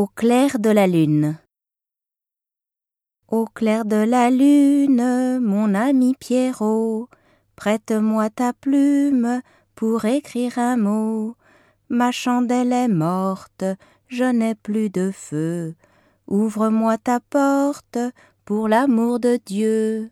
Au clair de la lune. Au clair de la lune, mon ami Pierrot, prête-moi ta plume pour écrire un mot. Ma chandelle est morte, je n'ai plus de feu. Ouvre-moi ta porte pour l'amour de Dieu.